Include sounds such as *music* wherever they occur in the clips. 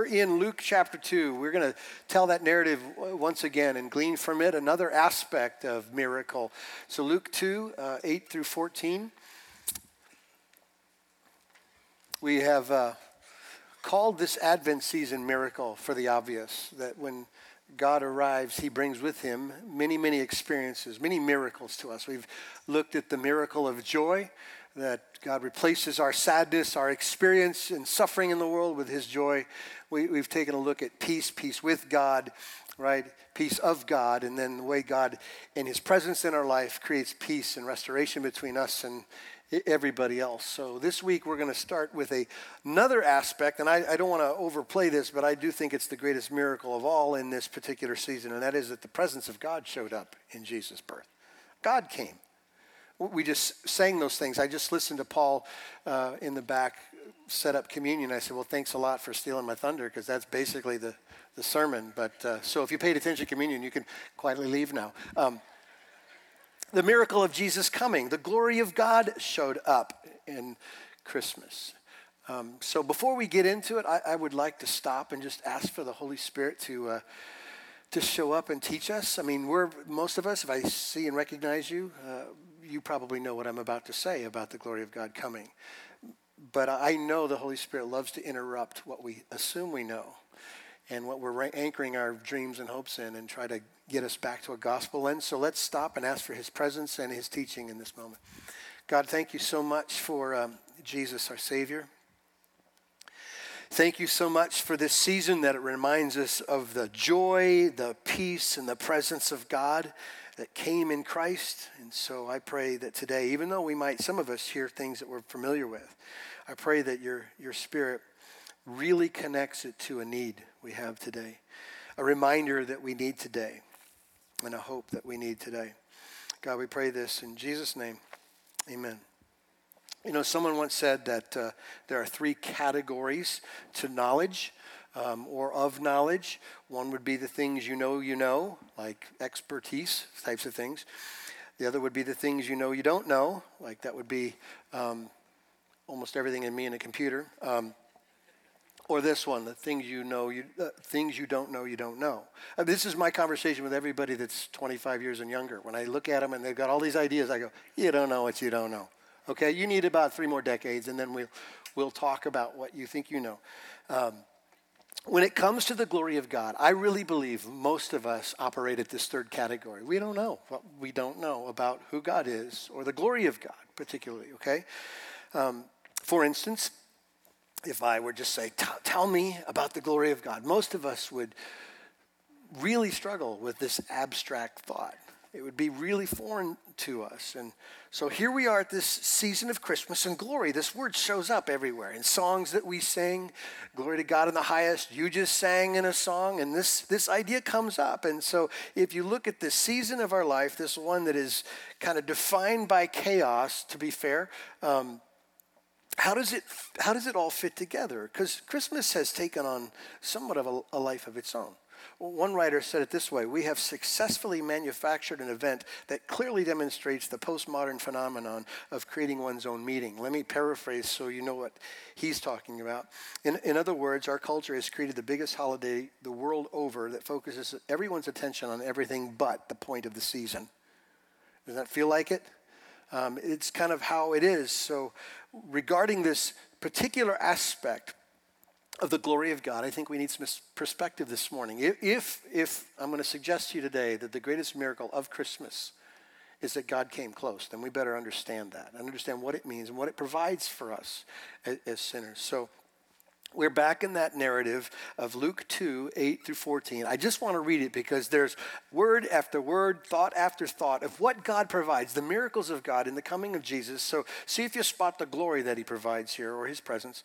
We're in Luke chapter 2. We're going to tell that narrative once again and glean from it another aspect of miracle. So, Luke 2, uh, 8 through 14. We have uh, called this Advent season miracle for the obvious, that when God arrives, he brings with him many, many experiences, many miracles to us. We've looked at the miracle of joy, that God replaces our sadness, our experience and suffering in the world with his joy. We, have taken a look at peace, peace with God, right? Peace of God, and then the way God, in his presence in our life, creates peace and restoration between us and, everybody else. So this week we're going to start with a, another aspect, and I, I don't want to overplay this, but I do think it's the greatest miracle of all in this particular season, and that is that the presence of God showed up in Jesus' birth. God came. We just sang those things. I just listened to Paul uh, in the back set up communion. I said, Well, thanks a lot for stealing my thunder, because that's basically the, the sermon. But uh, so if you paid attention to communion, you can quietly leave now. Um, the miracle of Jesus coming. The glory of God showed up in Christmas. Um, so before we get into it, I, I, would like to stop and just ask for the Holy Spirit to uh, to show up and teach us. I mean, we're most of us. If I see and recognize you, uh, you probably know what I'm about to say about the glory of God coming. But I know the Holy Spirit loves to interrupt what we assume we know and what we're anchoring our dreams and hopes in and try to get us back to a gospel lens. So let's stop and ask for his presence and his teaching in this moment. God, thank you so much for um, Jesus, our Savior. Thank you so much for this season that it reminds us of the joy, the peace, and the presence of God that came in Christ. And so I pray that today, even though we might, some of us, hear things that we're familiar with, I pray that your, your Spirit really connects it to a need we have today, a reminder that we need today, and a hope that we need today. God, we pray this in Jesus' name. Amen. You know, someone once said that uh, there are three categories to knowledge um, or of knowledge. One would be the things you know you know, like expertise types of things. The other would be the things you know you don't know, like that would be um, almost everything in me and a computer. Um, or this one, the things you know, you, uh, things you don't know, you don't know. This is my conversation with everybody that's 25 years and younger. When I look at them and they've got all these ideas, I go, you don't know what you don't know. Okay, you need about three more decades, and then we'll, we'll talk about what you think you know. Um, when it comes to the glory of God, I really believe most of us operate at this third category. We don't know what we don't know about who God is or the glory of God, particularly, okay? Um, for instance, if I were just say, tell me about the glory of God, most of us would really struggle with this abstract thought. It would be really foreign to us. And so here we are at this season of Christmas and glory. This word shows up everywhere in songs that we sing. Glory to God in the highest. You just sang in a song, and this, this idea comes up. And so if you look at this season of our life, this one that is kind of defined by chaos, to be fair, um, how does it how does it all fit together because christmas has taken on somewhat of a, a, life of its own one writer said it this way we have successfully manufactured an event that clearly demonstrates the postmodern phenomenon of creating one's own meeting let me paraphrase so you know what he's talking about. In, in other words our culture has created the biggest holiday the world over that focuses everyone's attention on everything but the point of the season. Does that feel like it? Um, it's kind of how it is. So, regarding this particular aspect of the glory of God, I think we need some perspective this morning. If, if I'm going to suggest to you today that the greatest miracle of Christmas is that God came close, then we better understand that and understand what it means and what it provides for us as, as sinners. So, we're back in that narrative of Luke 2, 8 through 14. I just want to read it because there's word after word, thought after thought of what God provides, the miracles of God in the coming of Jesus. So see if you spot the glory that he provides here or his presence.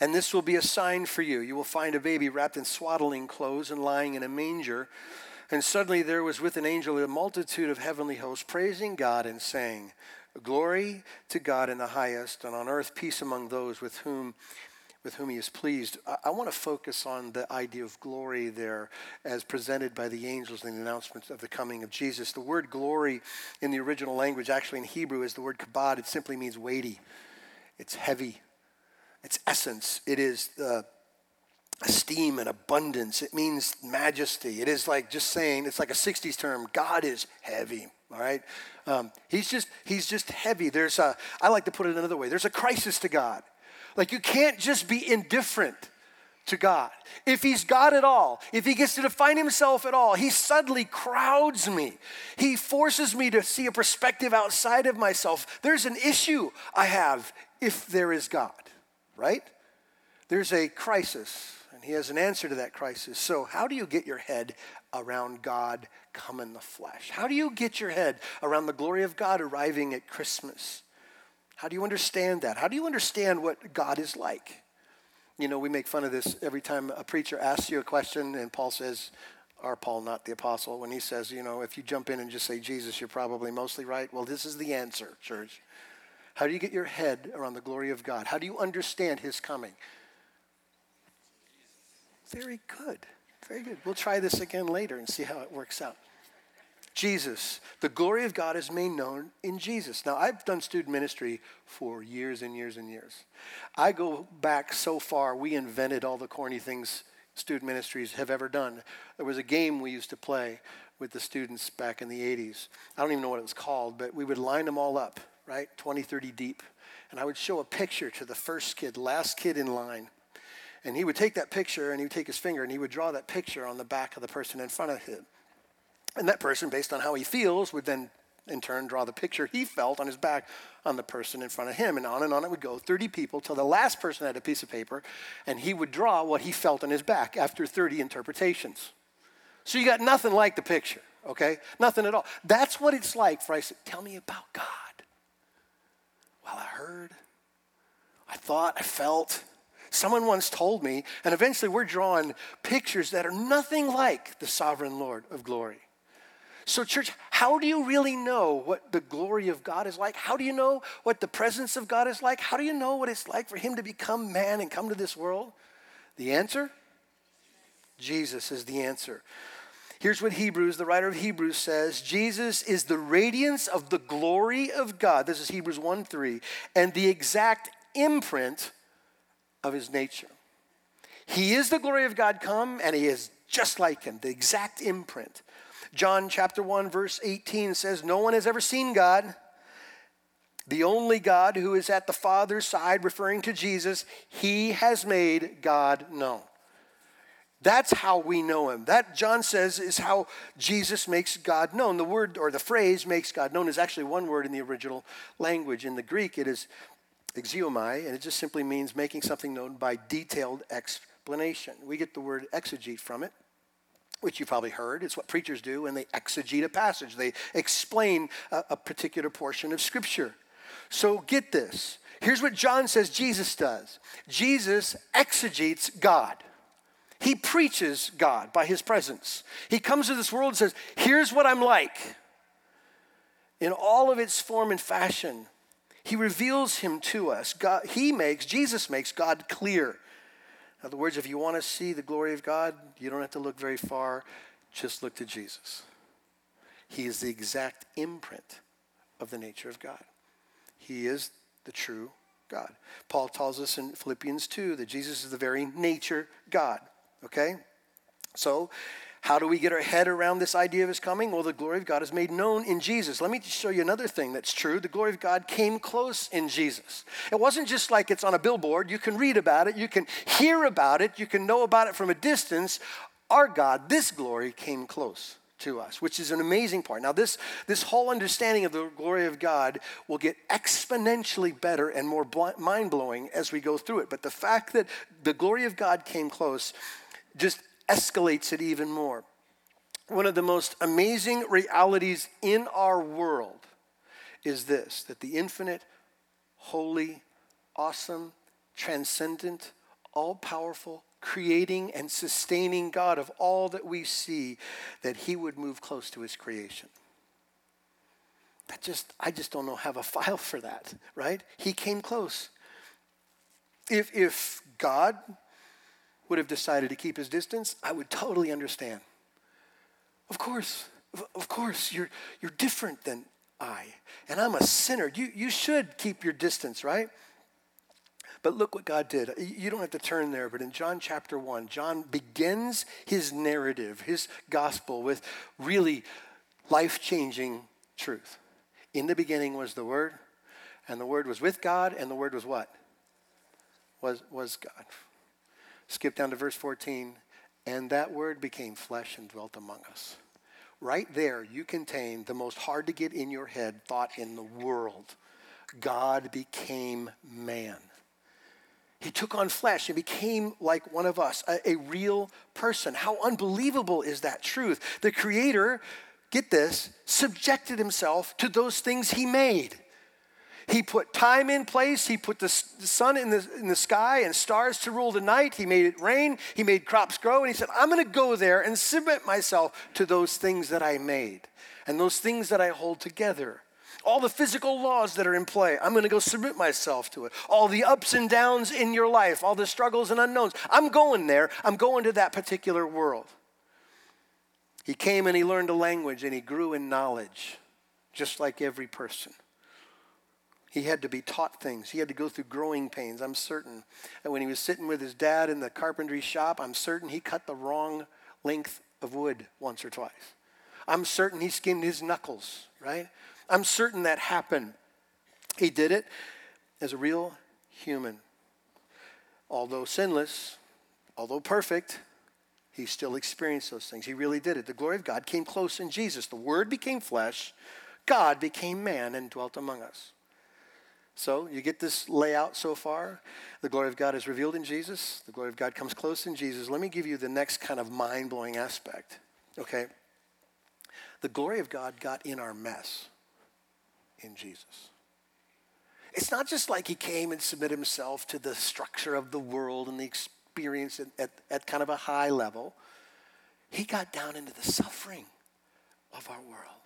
And this will be a sign for you. You will find a baby wrapped in swaddling clothes and lying in a manger. And suddenly there was with an angel a multitude of heavenly hosts praising God and saying, Glory to God in the highest, and on earth peace among those with whom with whom he is pleased. I, I want to focus on the idea of glory there as presented by the angels in the announcement of the coming of Jesus. The word glory in the original language, actually in Hebrew, is the word kabod. It simply means weighty, it's heavy, it's essence. It is esteem and abundance. It means majesty. It is like just saying, it's like a 60s term God is heavy. All right, um, he's just he's just heavy. There's a I like to put it another way. There's a crisis to God. Like you can't just be indifferent to God. If he's God at all, if he gets to define himself at all, he suddenly crowds me. He forces me to see a perspective outside of myself. There's an issue I have if there is God, right? There's a crisis and he has an answer to that crisis. So, how do you get your head around God come in the flesh? How do you get your head around the glory of God arriving at Christmas? How do you understand that? How do you understand what God is like? You know, we make fun of this every time a preacher asks you a question, and Paul says, or Paul, not the apostle, when he says, you know, if you jump in and just say Jesus, you're probably mostly right. Well, this is the answer, church. How do you get your head around the glory of God? How do you understand his coming? Very good. Very good. We'll try this again later and see how it works out. Jesus. The glory of God is made known in Jesus. Now, I've done student ministry for years and years and years. I go back so far, we invented all the corny things student ministries have ever done. There was a game we used to play with the students back in the 80s. I don't even know what it was called, but we would line them all up, right? 20, 30 deep. And I would show a picture to the first kid, last kid in line. And he would take that picture and he would take his finger and he would draw that picture on the back of the person in front of him. And that person, based on how he feels, would then in turn draw the picture he felt on his back on the person in front of him. And on and on it would go 30 people till the last person had a piece of paper and he would draw what he felt on his back after 30 interpretations. So you got nothing like the picture, okay? Nothing at all. That's what it's like for I said, Tell me about God. Well, I heard, I thought, I felt. Someone once told me, and eventually we're drawing pictures that are nothing like the sovereign Lord of glory. So, church, how do you really know what the glory of God is like? How do you know what the presence of God is like? How do you know what it's like for Him to become man and come to this world? The answer? Jesus is the answer. Here's what Hebrews, the writer of Hebrews says Jesus is the radiance of the glory of God. This is Hebrews 1 3, and the exact imprint of his nature. He is the glory of God come, and he is just like him, the exact imprint. John chapter 1, verse 18 says, No one has ever seen God. The only God who is at the Father's side, referring to Jesus, he has made God known. That's how we know him. That, John says, is how Jesus makes God known. The word or the phrase makes God known is actually one word in the original language. In the Greek, it is exegeomai, and it just simply means making something known by detailed explanation. We get the word exegete from it, which you probably heard. It's what preachers do when they exegete a passage, they explain a, a particular portion of Scripture. So get this. Here's what John says Jesus does Jesus exegetes God. He preaches God by his presence. He comes to this world and says, Here's what I'm like. In all of its form and fashion, he reveals him to us. God, he makes, Jesus makes God clear. In other words, if you want to see the glory of God, you don't have to look very far. Just look to Jesus. He is the exact imprint of the nature of God. He is the true God. Paul tells us in Philippians 2 that Jesus is the very nature God. Okay? So, how do we get our head around this idea of his coming? Well, the glory of God is made known in Jesus. Let me show you another thing that's true. The glory of God came close in Jesus. It wasn't just like it's on a billboard. You can read about it, you can hear about it, you can know about it from a distance. Our God, this glory, came close to us, which is an amazing part. Now, this, this whole understanding of the glory of God will get exponentially better and more mind blowing as we go through it. But the fact that the glory of God came close just escalates it even more. One of the most amazing realities in our world is this that the infinite, holy, awesome, transcendent, all powerful, creating and sustaining God of all that we see, that he would move close to his creation. That just, I just don't know have a *laughs* file for that, right? He came close. If, if God would have decided to keep his distance, I would totally understand. Of course, of course, you're, you're different than I, and I'm a sinner. You, you should keep your distance, right? But look what God did. You don't have to turn there, but in John chapter 1, John begins his narrative, his gospel, with really life changing truth. In the beginning was the Word, and the Word was with God, and the Word was what? Was, was God. Skip down to verse 14. And that Word became flesh and dwelt among us. Right there, you contain the most hard to get in your head thought in the world God became man. He took on flesh and became like one of us, a, a, real person. How unbelievable is that truth? The Creator, get this, subjected himself to those things he made. He put time in place. He put the sun in the, in the sky and stars to rule the night. He made it rain. He made crops grow. And he said, I'm going to go there and submit myself to those things that I made and those things that I hold together all the physical laws that are in play. I'm going to go submit myself to it. All the ups and downs in your life, all the struggles and unknowns. I'm going there. I'm going to that particular world. He came and he learned a language and he grew in knowledge, just like every person. He had to be taught things. He had to go through growing pains. I'm certain that when he was sitting with his dad in the carpentry shop, I'm certain he cut the wrong length of wood once or twice. I'm certain he skinned his knuckles, right? I'm certain that happened. He did it as a real human. Although sinless, although perfect, he still experienced those things. He really did it. The glory of God came close in Jesus. The Word became flesh, God became man and dwelt among us. So you get this layout so far. The glory of God is revealed in Jesus. The glory of God comes close in Jesus. Let me give you the next kind of mind blowing aspect. Okay? The glory of God got in our mess in Jesus. It's not just like he came and submitted himself to the structure of the world and the experience at, at, at kind of a high level. He got down into the suffering of our world.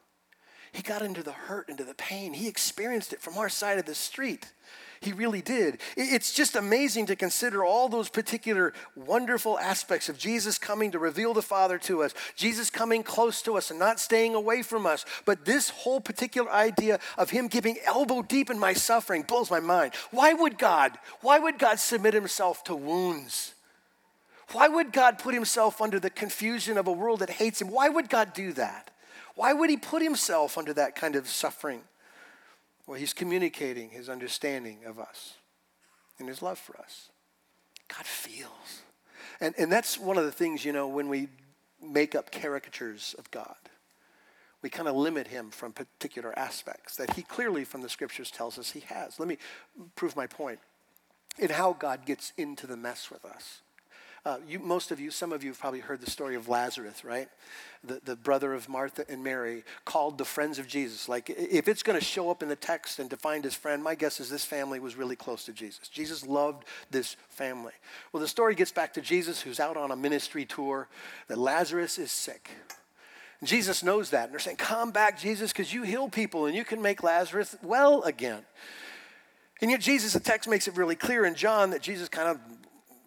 He got into the hurt, into the pain. He experienced it from our side of the street. He really did. It's just amazing to consider all those particular wonderful aspects of Jesus coming to reveal the Father to us, Jesus coming close to us and not staying away from us. But this whole particular idea of Him giving elbow deep in my suffering blows my mind. Why would God, why would God submit Himself to wounds? Why would God put Himself under the confusion of a world that hates Him? Why would God do that? Why would He put Himself under that kind of suffering? Well, he's communicating his understanding of us and his love for us. God feels. And, and that's one of the things, you know, when we make up caricatures of God, we kind of limit him from particular aspects that he clearly, from the scriptures, tells us he has. Let me prove my point in how God gets into the mess with us. Uh, you, most of you, some of you have probably heard the story of Lazarus, right? The, the brother of Martha and Mary called the friends of Jesus. Like, if it's going to show up in the text and define his friend, my guess is this family was really close to Jesus. Jesus loved this family. Well, the story gets back to Jesus, who's out on a ministry tour, that Lazarus is sick. And Jesus knows that. And they're saying, Come back, Jesus, because you heal people and you can make Lazarus well again. And yet, Jesus, the text makes it really clear in John that Jesus kind of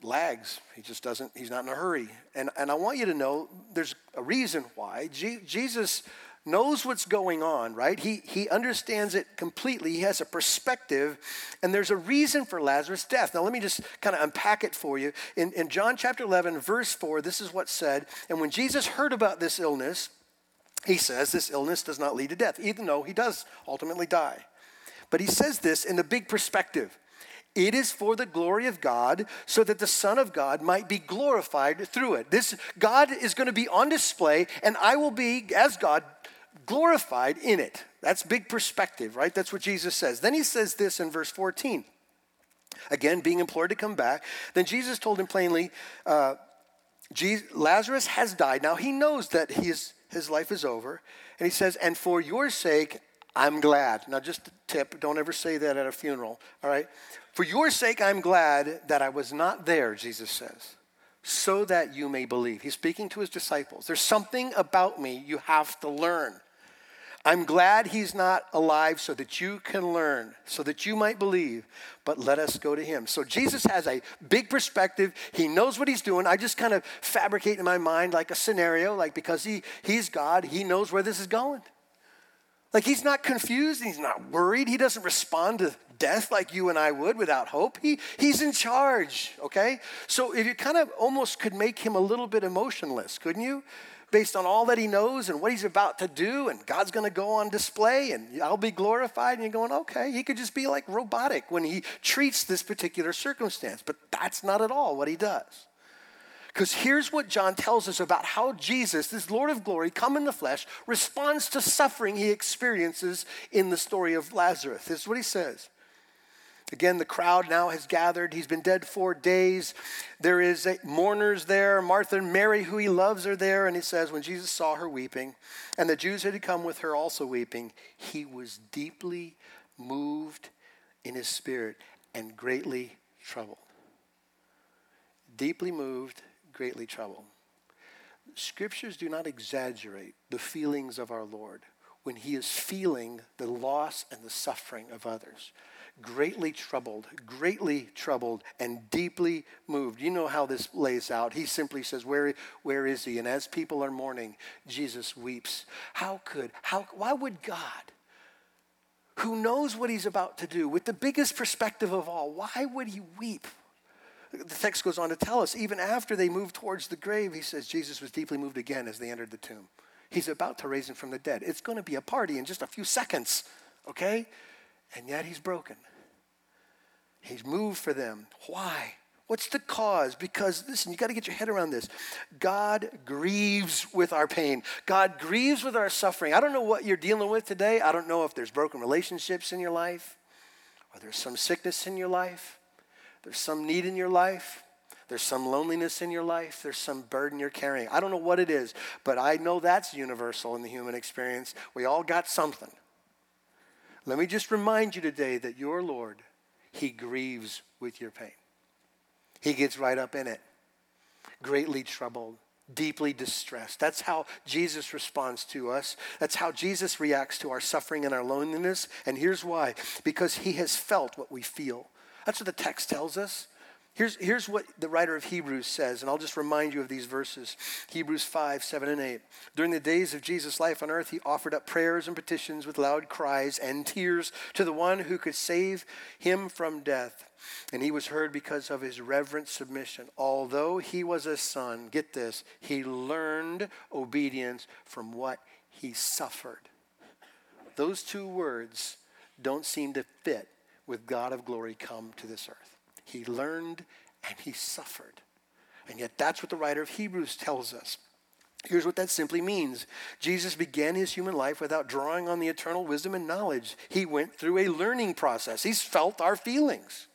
lags. He just doesn't, he's not in a hurry. And, and I want you to know there's a reason why. G- Jesus knows what's going on, right? He, he understands it completely. He has a perspective, and there's a reason for Lazarus' death. Now, let me just kind of unpack it for you. In, in John chapter 11, verse 4, this is what's said. And when Jesus heard about this illness, he says this illness does not lead to death, even though he does ultimately die. But he says this in the big perspective. It is for the glory of God, so that the Son of God might be glorified through it. This God is going to be on display, and I will be, as God, glorified in it. That's big perspective, right? That's what Jesus says. Then he says this in verse 14. Again, being implored to come back. Then Jesus told him plainly, uh, Lazarus has died. Now he knows that his, his life is over. And he says, And for your sake, I'm glad. Now, just a tip don't ever say that at a funeral, all right? For your sake, I'm glad that I was not there, Jesus says, so that you may believe. He's speaking to his disciples. There's something about me you have to learn. I'm glad he's not alive so that you can learn, so that you might believe, but let us go to him. So Jesus has a big perspective. He knows what he's doing. I just kind of fabricate in my mind like a scenario, like because he, he's God, he knows where this is going. Like he's not confused, he's not worried, he doesn't respond to death like you and I would without hope. He, he's in charge, okay? So if you kind of almost could make him a little bit emotionless, couldn't you? based on all that he knows and what he's about to do, and God's to go on display and I'll be glorified. And you're going, okay, he could just be like robotic when he treats this particular circumstance. But that's not at all what he does. Because here's what John tells us about how Jesus, this Lord of glory, come in the flesh, responds to suffering he experiences in the story of Lazarus. This is what he says. Again, the crowd now has gathered. He's been dead four days. There is a, mourners there. Martha and Mary, who he loves, are there. And he says, when Jesus saw her weeping, and the Jews had come with her also weeping, he was deeply moved in his spirit and greatly troubled. Deeply moved, greatly troubled. Scriptures do not exaggerate the feelings of our Lord when he is feeling the loss and the suffering of others greatly troubled, greatly troubled, and deeply moved. You know how this lays out. He simply says, Where, where is he? And as people are mourning, Jesus weeps. How could, how, why would God, who knows what he's about to do, with the biggest perspective of all, why would he weep? The text goes on to tell us, even after they moved towards the grave, he says Jesus was deeply moved again as they entered the tomb. He's about to raise him from the dead. It's going to be a party in just a few seconds, okay? And yet he's broken. He's moved for them. Why? What's the cause? Because, listen, you got to get your head around this. God grieves with our pain. God grieves with our suffering. I don't know what you're dealing with today. I don't know if there's broken relationships in your life, or there's some sickness in your life, there's some need in your life, there's some loneliness in your life, there's some burden you're carrying. I don't know what it is, but I know that's universal in the human experience. We all got something. Let me just remind you today that your Lord, He grieves with your pain. He gets right up in it, greatly troubled, deeply distressed. That's how Jesus responds to us. That's how Jesus reacts to our suffering and our loneliness. And here's why because He has felt what we feel. That's what the text tells us. Here's, here's what the writer of Hebrews says, and I'll just remind you of these verses Hebrews 5, 7, and 8. During the days of Jesus' life on earth, he offered up prayers and petitions with loud cries and tears to the one who could save him from death. And he was heard because of his reverent submission. Although he was a son, get this, he learned obedience from what he suffered. Those two words don't seem to fit with God of glory come to this earth. He learned and he suffered. And yet, that's what the writer of Hebrews tells us. Here's what that simply means Jesus began his human life without drawing on the eternal wisdom and knowledge. He went through a learning process, he's felt our feelings.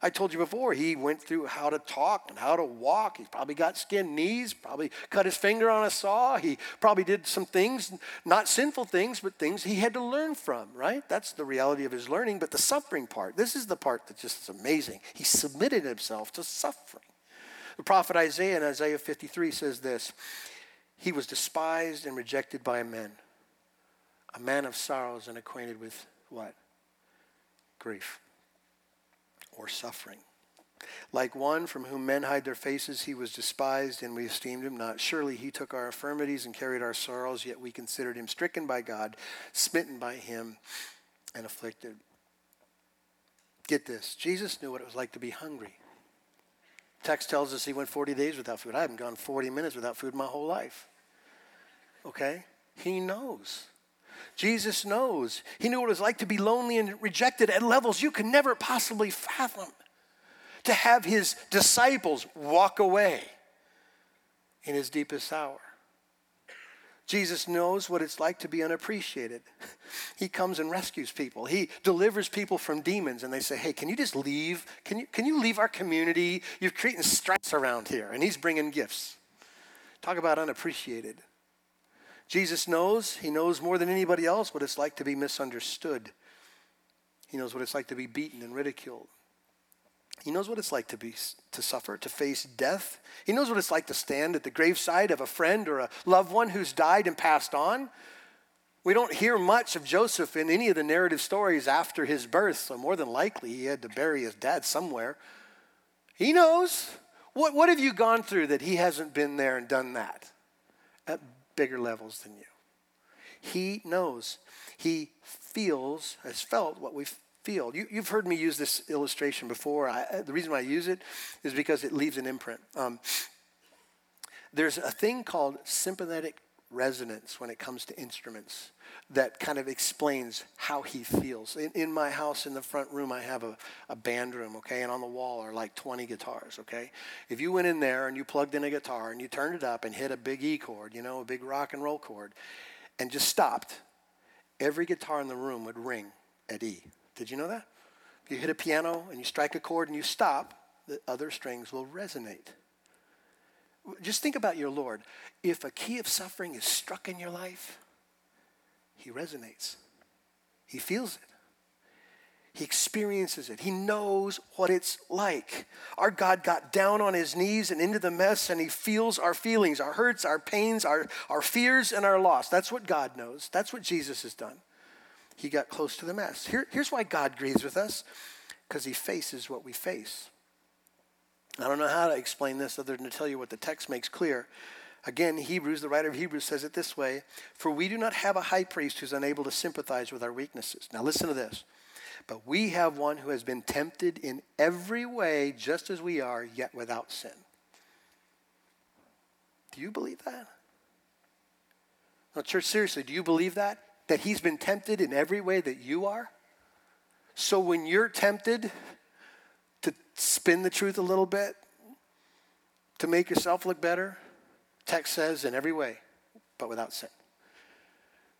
I told you before, he went through how to talk and how to walk. He probably got skinned knees, probably cut his finger on a saw. He probably did some things, not sinful things, but things he had to learn from, right? That's the reality of his learning. But the suffering part, this is the part that just amazing. He submitted himself to suffering. The prophet Isaiah in Isaiah 53 says this He was despised and rejected by men, a man of sorrows and acquainted with what? Grief or suffering. Like one from whom men hide their faces, he was despised, and we esteemed him not. Surely he took our infirmities and carried our sorrows, yet we considered him stricken by God, smitten by him, and afflicted. Get this Jesus knew what it was like to be hungry. Text tells us he went 40 days without food. I haven't gone 40 minutes without food my whole life. Okay? He knows. Jesus knows. He knew what it was like to be lonely and rejected at levels you could never possibly fathom. To have his disciples walk away in his deepest hour. Jesus knows what it's like to be unappreciated. He comes and rescues people. He delivers people from demons, and they say, Hey, can you just leave? Can you, can you leave our community? You're creating stress around here. And he's bringing gifts. Talk about unappreciated. Jesus knows, he knows more than anybody else what it's like to be misunderstood. He knows what it's like to be beaten and ridiculed. He knows what it's like to be to suffer, to face death. He knows what it's like to stand at the graveside of a friend or a loved one who's died and passed on. We don't hear much of Joseph in any of the narrative stories after his birth, so more than likely he had to bury his dad somewhere. He knows. What, what have you gone through that he hasn't been there and done that at bigger levels than you? He knows. He feels, has felt what we feel. You, have heard me use this illustration before. I, the reason why I use it is because it leaves an imprint. Um, there's a thing called sympathetic resonance when it comes to instruments that kind of explains how he feels. In, in my house, in the front room, I have a, a band room, okay, and on the wall are like 20 guitars, okay? If you went in there and you plugged in a guitar and you turned it up and hit a big E chord, you know, a big rock and roll chord, and just stopped, every guitar in the room would ring at E. Did you know that? If you hit a piano and you strike a chord and you stop, the other strings will resonate. Just think about your Lord. If a key of suffering is struck in your life, he resonates. He feels it. He experiences it. He knows what it's like. Our God got down on his knees and into the mess, and he feels our feelings, our hurts, our pains, our, our fears, and our loss. That's what God knows. That's what Jesus has done. He got close to the mess. Here, here's why God grieves with us because he faces what we face. I don't know how to explain this other than to tell you what the text makes clear. Again, Hebrews, the writer of Hebrews says it this way For we do not have a high priest who's unable to sympathize with our weaknesses. Now, listen to this. But we have one who has been tempted in every way, just as we are, yet without sin. Do you believe that? No, church, seriously, do you believe that? That he's been tempted in every way that you are? So when you're tempted, spin the truth a little bit, to make yourself look better? Text says, in every way, but without sin.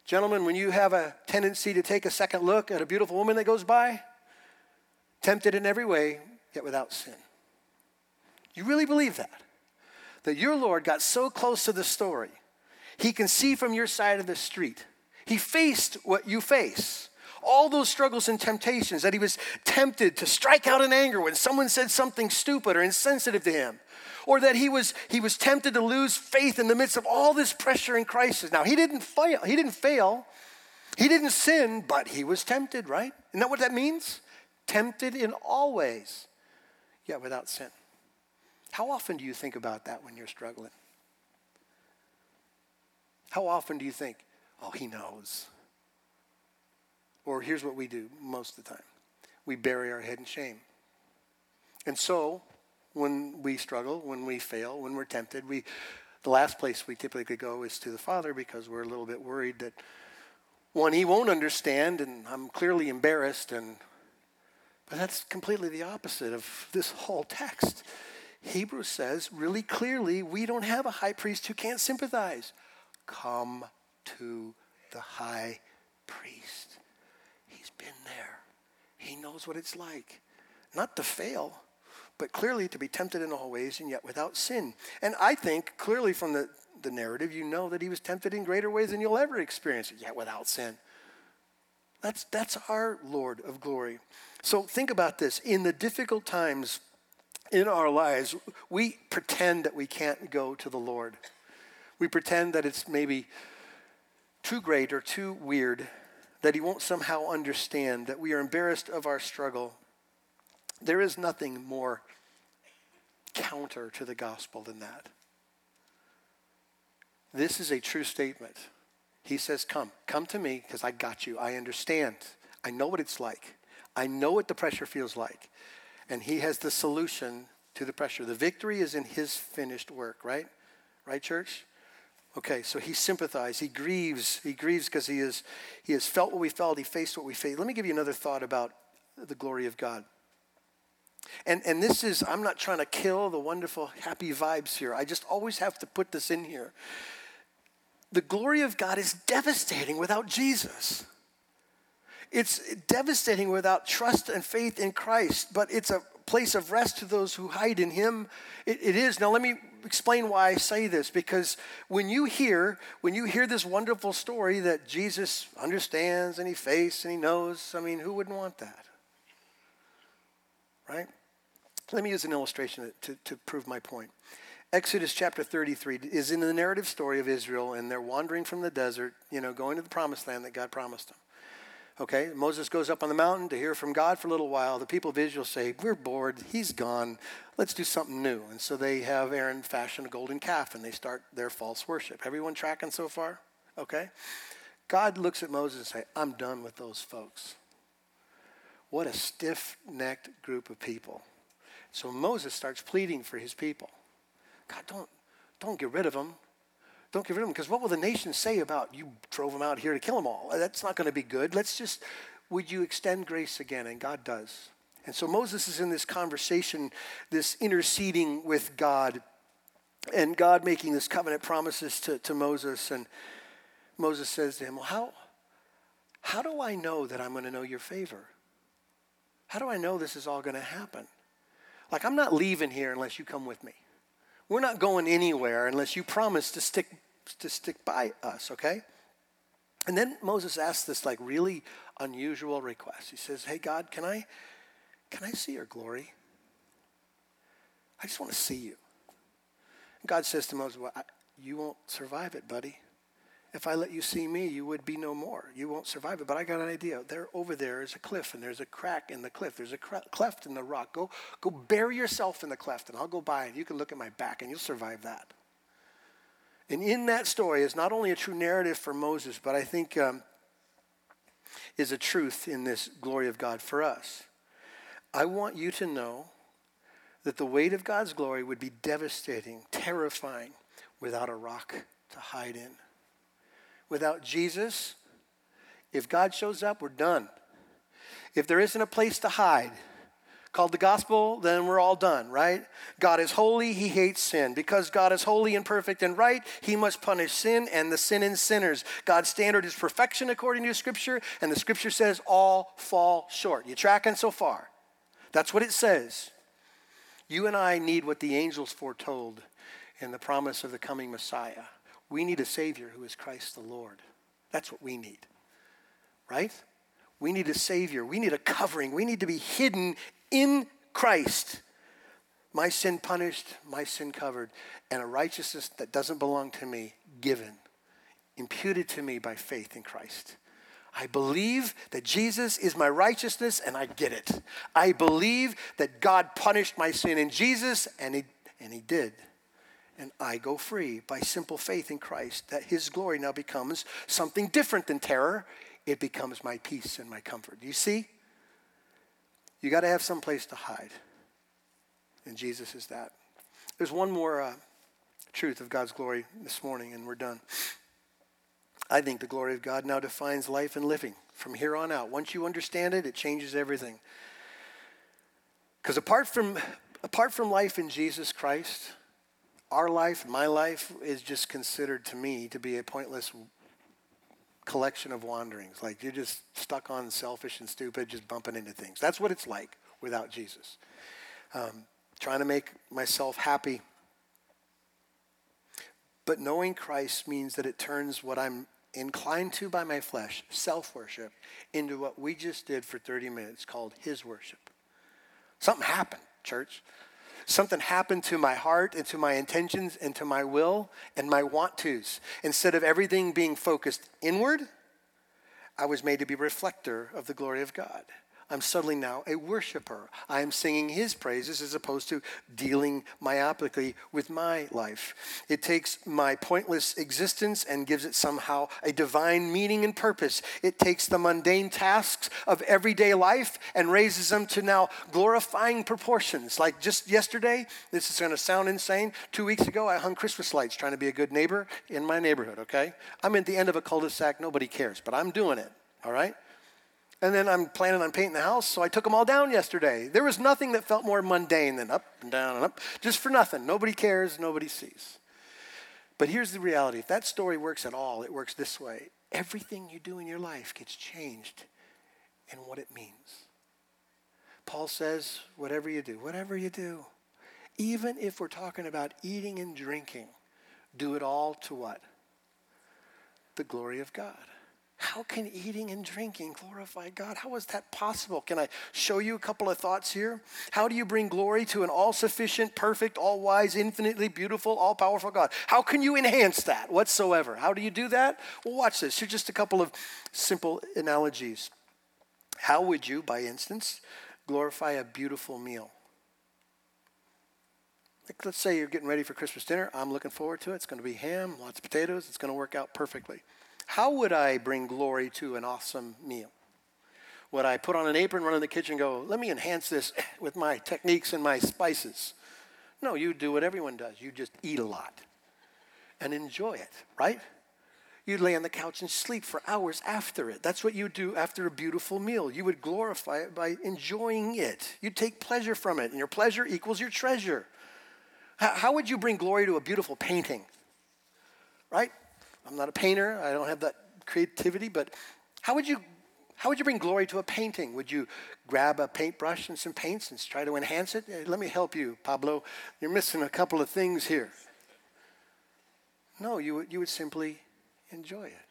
Gentlemen, when you have a tendency to take a second look at a beautiful woman that goes by, tempted in every way, yet without sin. You really believe that? That your Lord got so close to the story, he can see from your side of the street. He faced what you face all those struggles and temptations, that he was tempted to strike out in anger when someone said something stupid or insensitive to him, or that he was, he was tempted to lose faith in the midst of all this pressure and crisis. Now, he didn't fail. He didn't fail. He didn't sin, but he was tempted, right? Isn't that what that means? Tempted in all ways, yet without sin. How often do you think about that when you're struggling? How often do you think, oh, he knows? Or here's what we do most of the time we bury our head in shame. And so, when we struggle, when we fail, when we're tempted, we, the last place we typically go is to the Father because we're a little bit worried that, one, He won't understand, and I'm clearly embarrassed, and but that's completely the opposite of this whole text. Hebrews says really clearly we don't have a high priest who can't sympathize. Come to the high priest been there. He knows what it's like. Not to fail, but clearly to be tempted in all ways and yet without sin. And I think clearly from the, the narrative, you know that he was tempted in greater ways than you'll ever experience, yet without sin. That's, that's our Lord of glory. So think about this. In the difficult times in our lives, we pretend that we can't go to the Lord. We pretend that it's maybe too great or too weird that he won't somehow understand, that we are embarrassed of our struggle. There is nothing more counter to the gospel than that. This is a true statement. He says, Come, come to me because I got you. I understand. I know what it's like. I know what the pressure feels like. And he has the solution to the pressure. The victory is in his finished work, right? Right, church? Okay, so he sympathized. He grieves. He grieves because he, is, he has felt what we felt. He faced what we faced. Let me give you another thought about the glory of God. And, and this is, I'm not trying to kill the wonderful, happy vibes here. I just always have to put this in here. The glory of God is devastating without Jesus. It's devastating without trust and faith in Christ, but it's a place of rest to those who hide in Him. it, it is. Now, let me explain why I say this because when you hear when you hear this wonderful story that Jesus understands and he faced and he knows, I mean, who wouldn't want that? Right? Let me use an illustration to, to prove my point. Exodus chapter 33 is in the narrative story of Israel, and they're wandering from the desert, you know, going to the promised land that God promised them. Okay, Moses goes up on the mountain to hear from God for a little while. The people of Israel say, We're bored. He's gone. Let's do something new. And so they have Aaron fashion a golden calf and they start their false worship. Everyone tracking so far? Okay. God looks at Moses and say, I'm done with those folks. What a stiff necked group of people. So Moses starts pleading for his people. God, don't, don't get rid of them. Don't get rid of them because what will the nation say about you drove them out here to kill them all? That's not going to be good. Let's just, would you extend grace again? And God does. And so Moses is in this conversation, this interceding with God, and God making this covenant promises to, to Moses. And Moses says to him, Well, how, how do I know that I'm going to know your favor? How do I know this is all going to happen? Like, I'm not leaving here unless you come with me. We're not going anywhere unless you promise to stick, to stick by us, okay? And then Moses asks this like really unusual request. He says, Hey, God, can I, can I see your glory? I just want to see you. And God says to Moses, well, I, You won't survive it, buddy. If I let you see me, you would be no more. You won't survive it. But I got an idea. There, over there is a cliff, and there's a crack in the cliff. There's a cleft in the rock. Go, go bury yourself in the cleft, and I'll go by, and you can look at my back, and you'll survive that. And in that story is not only a true narrative for Moses, but I think um, is a truth in this glory of God for us. I want you to know that the weight of God's glory would be devastating, terrifying, without a rock to hide in. Without Jesus, if God shows up, we're done. If there isn't a place to hide, called the gospel, then we're all done, right? God is holy, he hates sin. Because God is holy and perfect and right, he must punish sin and the sin in sinners. God's standard is perfection according to scripture, and the scripture says all fall short. You tracking so far? That's what it says. You and I need what the angels foretold in the promise of the coming Messiah. We need a Savior who is Christ the Lord. That's what we need, right? We need a Savior. We need a covering. We need to be hidden in Christ. My sin punished, my sin covered, and a righteousness that doesn't belong to me given, imputed to me by faith in Christ. I believe that Jesus is my righteousness and I get it. I believe that God punished my sin in Jesus and he, and he did and I go free by simple faith in Christ, that his glory now becomes something different than terror. It becomes my peace and my comfort. Do you see? You got to have some place to hide. And Jesus is that. There's one more uh, truth of God's glory this morning, and we're done. I think the glory of God now defines life and living from here on out. Once you understand it, it changes everything. Because apart from, apart from life in Jesus Christ, our life, my life, is just considered to me to be a pointless collection of wanderings. Like you're just stuck on selfish and stupid, just bumping into things. That's what it's like without Jesus. Um, trying to make myself happy. But knowing Christ means that it turns what I'm inclined to by my flesh, self worship, into what we just did for 30 minutes called His worship. Something happened, church. Something happened to my heart and to my intentions and to my will and my want tos. Instead of everything being focused inward, I was made to be reflector of the glory of God. I'm suddenly now a worshiper. I am singing his praises as opposed to dealing myopically with my life. It takes my pointless existence and gives it somehow a divine meaning and purpose. It takes the mundane tasks of everyday life and raises them to now glorifying proportions. Like just yesterday, this is going to sound insane. Two weeks ago, I hung Christmas lights trying to be a good neighbor in my neighborhood, okay? I'm at the end of a cul de sac, nobody cares, but I'm doing it, all right? And then I'm planning on painting the house, so I took them all down yesterday. There was nothing that felt more mundane than up and down and up, just for nothing. Nobody cares, nobody sees. But here's the reality if that story works at all, it works this way everything you do in your life gets changed in what it means. Paul says, whatever you do, whatever you do, even if we're talking about eating and drinking, do it all to what? The glory of God. How can eating and drinking glorify God? How is that possible? Can I show you a couple of thoughts here? How do you bring glory to an all sufficient, perfect, all wise, infinitely beautiful, all powerful God? How can you enhance that whatsoever? How do you do that? Well, watch this. Here's just a couple of simple analogies. How would you, by instance, glorify a beautiful meal? Like, let's say you're getting ready for Christmas dinner. I'm looking forward to it. It's going to be ham, lots of potatoes. It's going to work out perfectly. How would I bring glory to an awesome meal? Would I put on an apron, run in the kitchen, go, let me enhance this *laughs* with my techniques and my spices? No, you do what everyone does. You just eat a lot and enjoy it, right? You'd lay on the couch and sleep for hours after it. That's what you do after a beautiful meal. You would glorify it by enjoying it. You'd take pleasure from it, and your pleasure equals your treasure. How would you bring glory to a beautiful painting? Right? I'm not a painter. I don't have that creativity, but how would you how would you bring glory to a painting? Would you grab a paintbrush and some paints and try to enhance it? Let me help you, Pablo. You're missing a couple of things here. No, you would, you would simply enjoy it.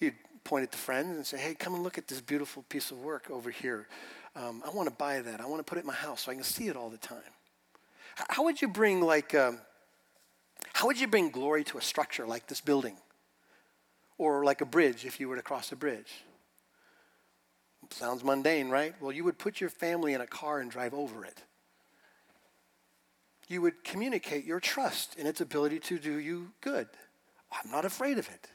You'd point at the friends and say, hey, come and look at this beautiful piece of work over here. Um, I want to buy that. I want to put it in my house so I can see it all the time. How would you bring, like, um, how would you bring glory to a structure like this building? Or like a bridge if you were to cross a bridge? Sounds mundane, right? Well, you would put your family in a car and drive over it. You would communicate your trust in its ability to do you good. I'm not afraid of it.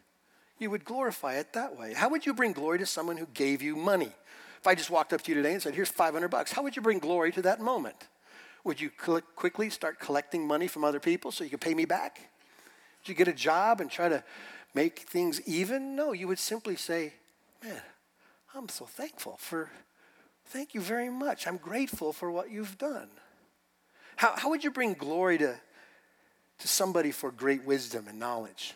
You would glorify it that way. How would you bring glory to someone who gave you money? If I just walked up to you today and said, Here's 500 bucks, how would you bring glory to that moment? Would you quickly start collecting money from other people so you could pay me back? Would you get a job and try to make things even? No, you would simply say, Man, I'm so thankful for, thank you very much. I'm grateful for what you've done. How, how would you bring glory to, to somebody for great wisdom and knowledge?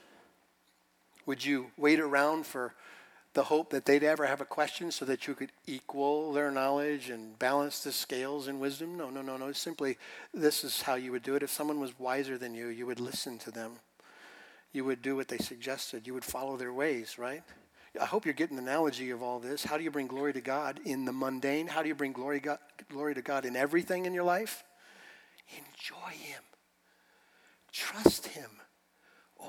Would you wait around for the hope that they'd ever have a question so that you could equal their knowledge and balance the scales in wisdom? No, no, no, no. Simply, this is how you would do it. If someone was wiser than you, you would listen to them. You would do what they suggested. You would follow their ways, right? I hope you're getting the analogy of all this. How do you bring glory to God in the mundane? How do you bring glory, God, glory to God in everything in your life? Enjoy Him, trust Him,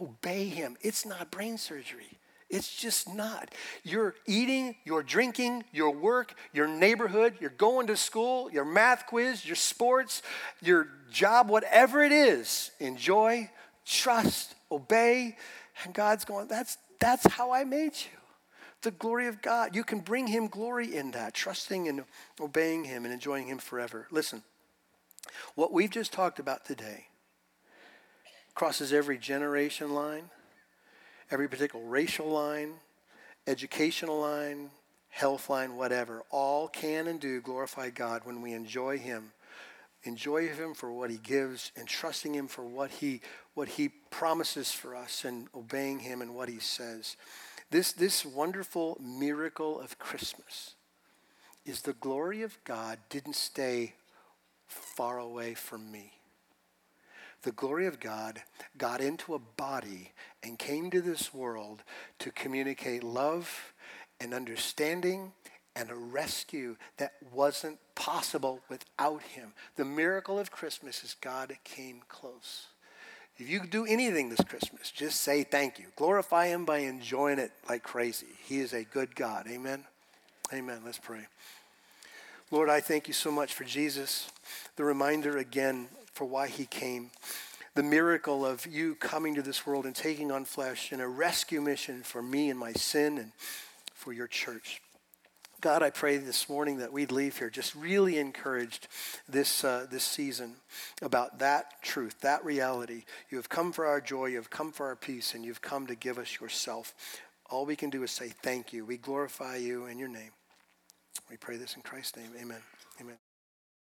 obey Him. It's not brain surgery. It's just not. You're eating, you're drinking, your work, your neighborhood, you're going to school, your math quiz, your sports, your job, whatever it is. Enjoy, trust, obey. And God's going, that's, that's how I made you. The glory of God. You can bring Him glory in that, trusting and obeying Him and enjoying Him forever. Listen, what we've just talked about today crosses every generation line every particular racial line, educational line, health line, whatever, all can and do glorify God when we enjoy Him. Enjoy Him for what He gives and trusting Him for what He, what he promises for us and obeying Him and what He says. This, this wonderful miracle of Christmas is the glory of God didn't stay far away from me the glory of God got into a body and came to this world to communicate love and understanding and a rescue that wasn't possible without him. The miracle of Christmas is God came close. If you do anything this Christmas, just say thank you. Glorify him by enjoying it like crazy. He is a good God. Amen. Amen. Let's pray. Lord, I thank you so much for Jesus. The reminder again for why he came. The miracle of you coming to this world and taking on flesh in a rescue mission for me and my sin and for your church. God, I pray this morning that we'd leave here just really encouraged this, uh, this season about that truth, that reality. You have come for our joy, you have come for our peace, and you've come to give us yourself. All we can do is say thank you. We glorify you in your name. We pray this in Christ's name. Amen. Amen.